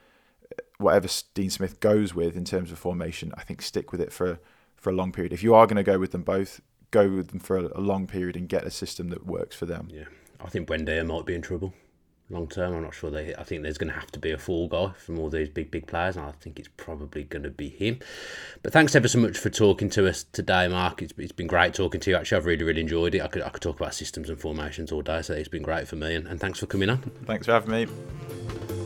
whatever Dean Smith goes with in terms of formation, I think stick with it for for a long period. If you are going to go with them both, go with them for a, a long period and get a system that works for them. Yeah, I think Buendia might be in trouble long term. I'm not sure they. I think there's going to have to be a fall guy from all these big big players, and I think it's probably going to be him. But thanks ever so much for talking to us today, Mark. It's, it's been great talking to you. Actually, I've really really enjoyed it. I could I could talk about systems and formations all day, so it's been great for me. And, and thanks for coming on. Thanks for having me.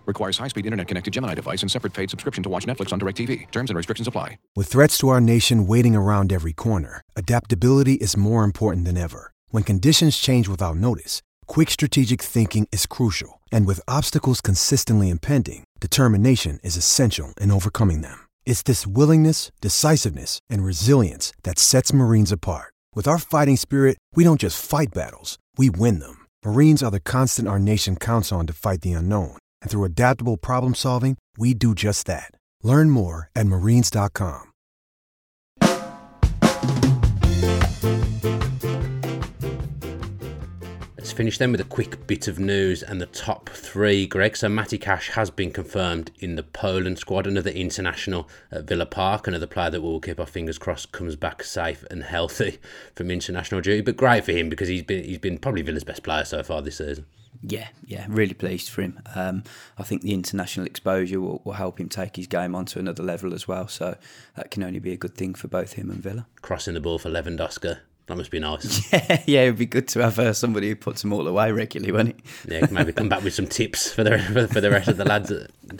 Requires high-speed internet-connected Gemini device and separate paid subscription to watch Netflix on DirecTV. Terms and restrictions apply. With threats to our nation waiting around every corner, adaptability is more important than ever. When conditions change without notice, quick strategic thinking is crucial. And with obstacles consistently impending, determination is essential in overcoming them. It's this willingness, decisiveness, and resilience that sets Marines apart. With our fighting spirit, we don't just fight battles, we win them. Marines are the constant our nation counts on to fight the unknown. And through adaptable problem solving, we do just that. Learn more at marines.com. Let's finish then with a quick bit of news and the top three, Greg. So Matty Cash has been confirmed in the Poland squad, another international at Villa Park, another player that we'll keep our fingers crossed comes back safe and healthy (laughs) from international duty. But great for him because he's been he's been probably Villa's best player so far this season. Yeah, yeah, really pleased for him. Um, I think the international exposure will, will help him take his game onto another level as well. So that can only be a good thing for both him and Villa. Crossing the ball for Lewandowski. That must be nice. (laughs) Yeah, yeah, it'd be good to have uh, somebody who puts them all away regularly, wouldn't it? Yeah, maybe come back with some tips for the for the rest of the lads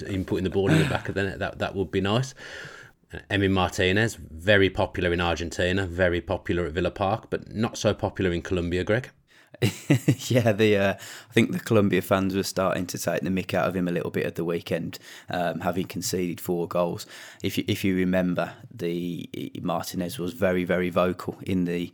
in putting the ball in the back of the net. That that would be nice. Emi Martinez, very popular in Argentina, very popular at Villa Park, but not so popular in Colombia, Greg. (laughs) yeah, the uh, I think the Colombia fans were starting to take the mick out of him a little bit at the weekend, um, having conceded four goals. If you, if you remember, the Martinez was very very vocal in the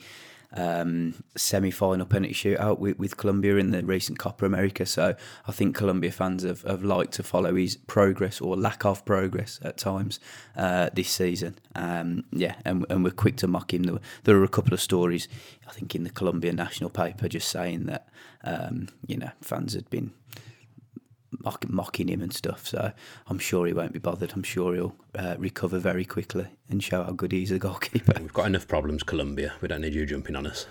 um, semi-final penalty shootout with, with Colombia in the recent Copa America. So I think Colombia fans have, have liked to follow his progress or lack of progress at times uh, this season. Um, yeah, and, and we're quick to mock him. There were, there were a couple of stories, I think, in the Colombian national paper just saying that um, you know fans had been mock, mocking him and stuff. So I'm sure he won't be bothered. I'm sure he'll uh, recover very quickly and show how good he is a goalkeeper. We've got enough problems, Colombia. We don't need you jumping on us.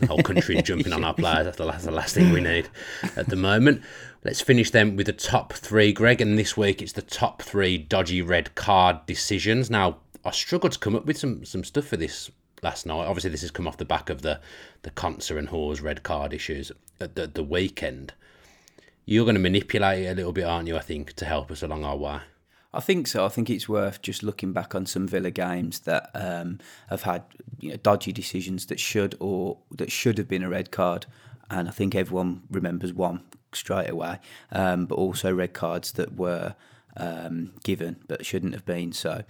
The whole country (laughs) jumping on our players. That's the, last, the last thing we need at the moment. Let's finish then with the top three, Greg. And this week it's the top three dodgy red card decisions. Now, I struggled to come up with some, some stuff for this last night. Obviously, this has come off the back of the, the Konsa and Hause red card issues at the, the weekend you're going to manipulate it a little bit, aren't you? I think to help us along our way. I think so. I think it's worth just looking back on some Villa games that um, have had you know, dodgy decisions that should or that should have been a red card, and I think everyone remembers one straight away. Um, but also red cards that were um, given but shouldn't have been. So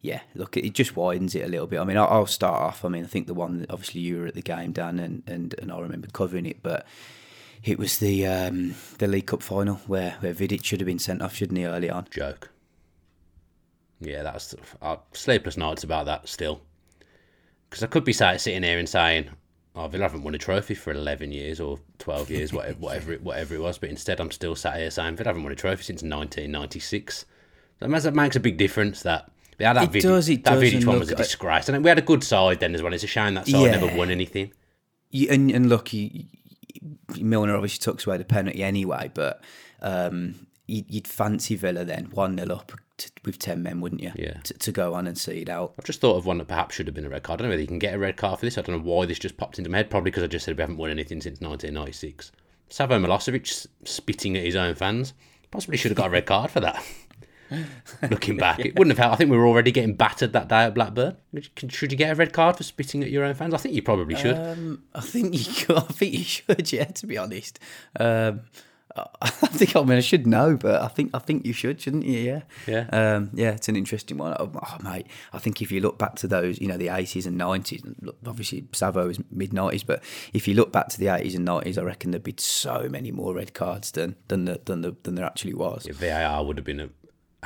yeah, look, it just widens it a little bit. I mean, I'll start off. I mean, I think the one that obviously you were at the game, Dan, and and, and I remember covering it, but it was the um, the League Cup final where, where Vidic should have been sent off, shouldn't he, early on? Joke. Yeah, that's uh, sleepless nights about that still. Because I could be sat, sitting here and saying, "Oh, Villa haven't won a trophy for eleven years or twelve years, whatever, (laughs) whatever, it, whatever it was," but instead I'm still sat here saying Villa haven't won a trophy since 1996. That makes a big difference. That yeah, that it Vidic, does, it that does, Vidic one was a disgrace, and we had a good side then as well. It's a shame that side Yeah. never won anything. And, and look, he, Milner obviously tucks away the penalty anyway, but um, you'd, you'd fancy Villa then, 1 0 up to, with 10 men, wouldn't you? Yeah. To, to go on and see it out. I've just thought of one that perhaps should have been a red card. I don't know whether you can get a red card for this. I don't know why this just popped into my head. Probably because I just said we haven't won anything since 1996. Savo Milosevic spitting at his own fans. Possibly should have got a red card for that. (laughs) (laughs) Looking back, it wouldn't have helped. I think we were already getting battered that day at Blackburn. Should you get a red card for spitting at your own fans? I think you probably should. Um, I think you could, (laughs) I think you should, yeah, to be honest. Um, (laughs) I think I mean I should know, but I think I think you should, shouldn't you? Yeah, Yeah. um, yeah. It's an interesting one. Oh, oh, mate, I think if you look back to those, you know, the eighties and nineties, obviously Savo is mid nineties, but if you look back to the eighties and nineties, I reckon there'd be so many more red cards than than the, than the, than there actually was. Yeah, VAR would have been a,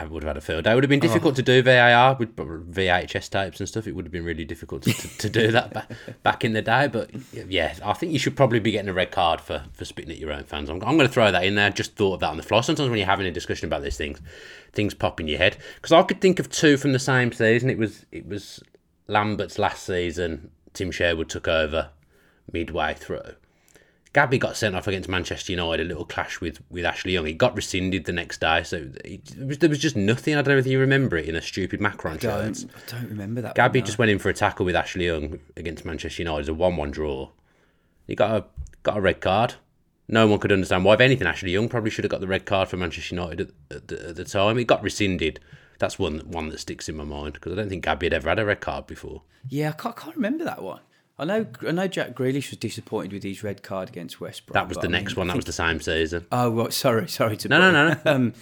I would have had a field day. It would have been oh. difficult to do VAR with VHS tapes and stuff. It would have been really difficult to, to, to do that back, (laughs) back in the day. But yeah, I think you should probably be getting a red card for, for spitting at your own fans. I'm, I'm going to throw that in there. Just thought of that on the fly. Sometimes when you're having a discussion about these things, things pop in your head. Because I could think of two from the same season. It was it was Lambert's last season. Tim Sherwood took over midway through. Gabby got sent off against Manchester United, a little clash with, with Ashley Young. He got rescinded the next day, so it, it was, there was just nothing. I don't know if you remember it in a stupid Macron Don't, I don't remember that. Gabby one, no. just went in for a tackle with Ashley Young against Manchester United. It was a one-one draw. He got a got a red card. No one could understand why. If anything, Ashley Young probably should have got the red card for Manchester United at, at, the, at the time. He got rescinded. That's one one that sticks in my mind because I don't think Gabby had ever had a red card before. Yeah, I can't, can't remember that one. I know, I know. Jack Grealish was disappointed with his red card against West Brom. That was the I mean, next I one. That was the same season. Oh, right, sorry, sorry to. No, no, no, no. um,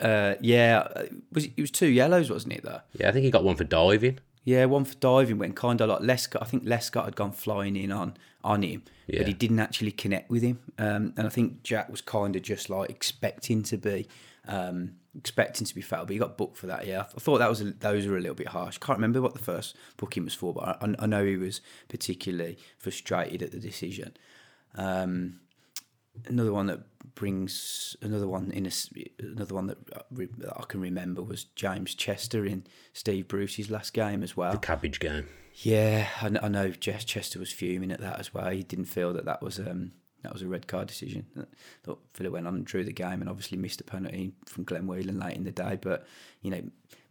uh, yeah, uh, was it, it was two yellows, wasn't it? Though. Yeah, I think he got one for diving. Yeah, one for diving went kind of like Lescott. I think Lescott had gone flying in on on him, Yeah. but he didn't actually connect with him. Um, and I think Jack was kind of just like expecting to be um, expecting to be fouled, but he got booked for that. Yeah, I thought that was a, those were a little bit harsh. Can't remember what the first booking was for, but I, I know he was particularly frustrated at the decision. Um, another one that brings another one in a, another one that I re- that I can remember was James Chester in Steve Bruce's last game as well. The cabbage game. Yeah, I, I know Jess Chester was fuming at that as well. He didn't feel that that was um, that was a red card decision. I thought Villa went on and drew the game and obviously missed a penalty from Glenn Whelan late in the day. But you know,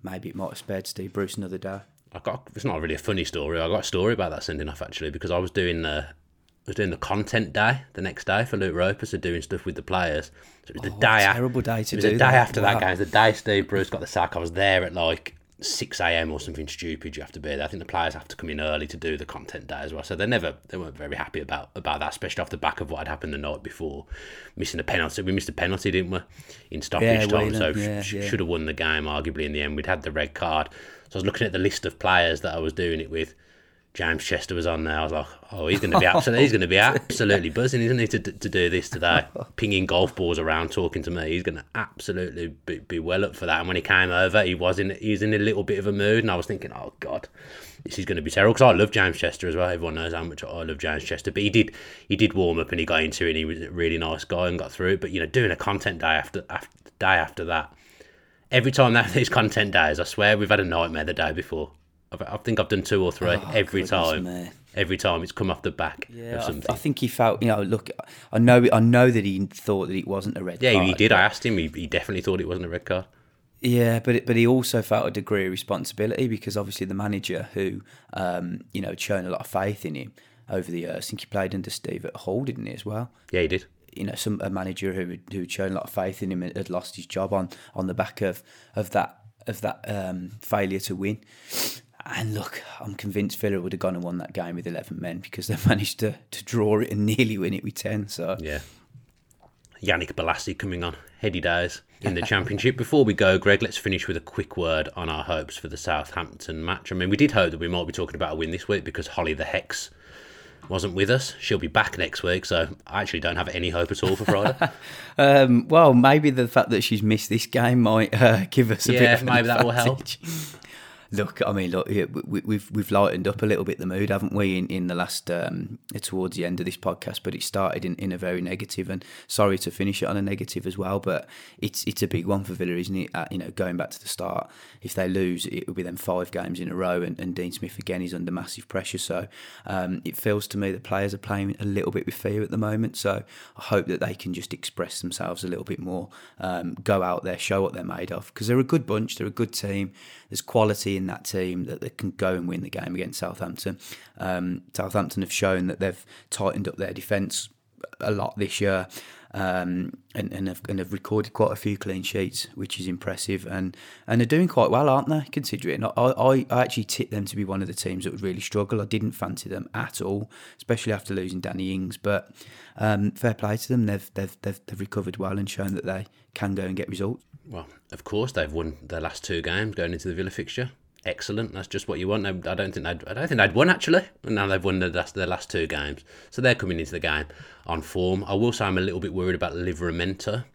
maybe it might have spared Steve Bruce another day. I got it's not really a funny story. I got a story about that sending off actually because I was doing the I was doing the content day the next day for Luke Roper, so doing stuff with the players. So it was the Oh, day a af- terrible day to it was do the day after Wow. that game. It was the day Steve Bruce got the sack. I was there at like six a.m. or something stupid. You have to be there. I think the players have to come in early to do the content day as well. So they never they weren't very happy about about that, especially off the back of what had happened the night before, missing a penalty. We missed a penalty, didn't we, in stoppage Yeah, time? So yeah, sh- yeah. should have won the game arguably in the end. We'd had the red card. So I was looking at the list of players that I was doing it with. James Chester was on there. I was like, oh, he's going to be absolutely, he's going to be absolutely buzzing, isn't he, to, to do this today? (laughs) Pinging golf balls around, talking to me. He's going to absolutely be, be well up for that. And when he came over, he was in he was in a little bit of a mood, and I was thinking, oh god, this is going to be terrible. Because I love James Chester as well. Everyone knows how much I love James Chester. But he did he did warm up and he got into it. and He was a really nice guy and got through it. But you know, doing a content day after after day after that every time they have these content days, I swear we've had a nightmare the day before. I think I've done two or three every time. me. Every time it's come off the back Yeah, of I, something. I think he felt. You know, look, I know, I know that he thought that it wasn't a red card. yeah, card. he did. I asked him. He, he definitely thought it wasn't a red card. Yeah, but it, but he also felt a degree of responsibility because obviously the manager who um, you know had shown a lot of faith in him over the years. I think he played under Steve at Hull, didn't he as well? Yeah, he did. You know, some a manager who had- who had shown a lot of faith in him had had lost his job on on the back of of that of that um, failure to win. And look, I'm convinced Villa would have gone and won that game with 11 men because they (laughs) managed to, to draw it and nearly win it with 10. So Yeah. Yannick Bolasie coming on. Heady days in the championship. Before we go, Greg, let's finish with a quick word on our hopes for the Southampton match. I mean, we did hope that we might be talking about a win this week because Holly the Hex wasn't with us. She'll be back next week, so I actually don't have any hope at all for Friday. (laughs) Um, well, maybe the fact that she's missed this game might uh, (laughs) give us a bit Yeah, of an maybe that will help. Look, I mean, look, we, we've we've lightened up a little bit the mood, haven't we, in, in the last um, towards the end of this podcast? But it started in, in a very negative, and sorry to finish it on a negative as well. But it's it's a big one for Villa, isn't it? Uh, you know, going back to the start, if they lose, it will be then five games in a row, and, and Dean Smith again is under massive pressure. So um, it feels to me that players are playing a little bit with fear at the moment. So I hope that they can just express themselves a little bit more, um, go out there, show what they're made of, because they're a good bunch, they're a good team. There's quality in that team that they can go and win the game against Southampton. Um, Southampton have shown that they've tightened up their defence a lot this year. Um, and, and, have, and have recorded quite a few clean sheets, which is impressive, and and they're doing quite well, aren't they? Considering I, I, I actually tipped them to be one of the teams that would really struggle. I didn't fancy them at all, especially after losing Danny Ings. But um, fair play to them; they've, they've they've they've recovered well and shown that they can go and get results. Well, of course they've won their last two games going into the Villa fixture. Excellent. That's just what you want. I don't think they'd. I don't think they'd won actually. And now they've won their last, their last two games, so they're coming into the game on form. I will say I'm a little bit worried about Livramento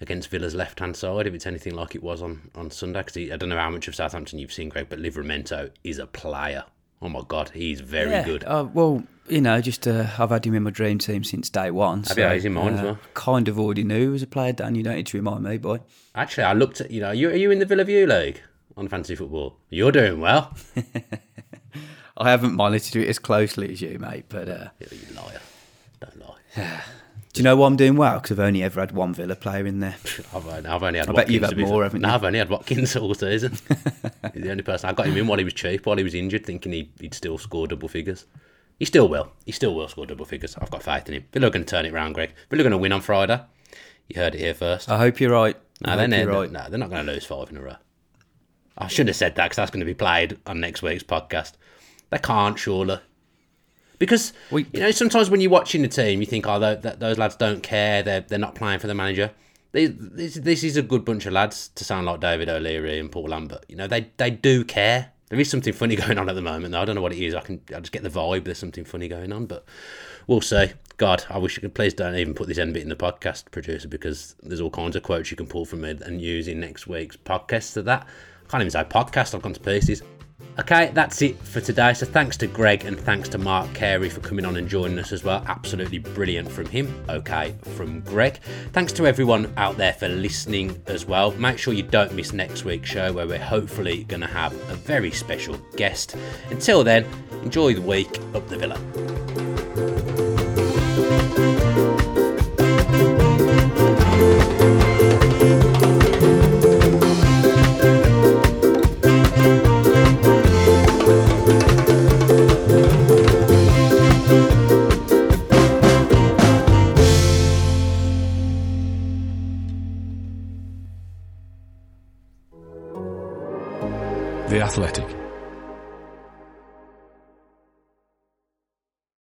against Villa's left hand side if it's anything like it was on on Sunday. Because I don't know how much of Southampton you've seen, Greg, but Livramento is a player. Oh my God, he's very yeah, good. Uh, well, you know, just uh, I've had him in my dream team since day one. Have you? He's in mine as uh, well. Kind of already knew he was a player, Dan. You don't need to remind me, boy. Actually, I looked at you know, are you, are you in the Villa View League on fantasy football? You're doing well. (laughs) I haven't monitored it as closely as you, mate. But uh, you liar. Don't lie. (sighs) do you know why I'm doing well? Because I've only ever had one Villa player in there. (laughs) I've uh, only, I've only had. I Watkins, bet you've had more, haven't No. I've only had Watkins all season. (laughs) He's the only person I got him in while he was cheap, while he was injured, thinking he'd, he'd still score double figures. He still will. He still will score double figures. I've got faith in him. Villa are going to turn it round, Greg. Villa are going to win on Friday. You heard it here first. I hope you're right. No, they're, you're right. no, they're not going to lose five in a row. I should have said that because that's going to be played on next week's podcast. They can't, surely. Because, We- you know, sometimes when you're watching the team, you think, oh, tho- th- those lads don't care. They're, they're not playing for the manager. They, this, this is a good bunch of lads to sound like David O'Leary and Paul Lambert. You know, they, they do care. There is something funny (laughs) going on at the moment, though. I don't know what it is. I can I just get the vibe there's something funny going on, but we'll see. God, I wish you could please don't even put this end bit in the podcast, producer, because there's all kinds of quotes you can pull from me and use in next week's podcast to that. I can't even say podcast, I've gone to pieces. Okay, that's it for today. So thanks to Greg and thanks to Mark Carey for coming on and joining us as well. Absolutely brilliant from him. Okay, from Greg. Thanks to everyone out there for listening as well. Make sure you don't miss next week's show where we're hopefully going to have a very special guest. Until then, enjoy the week up the villa. The Athletic.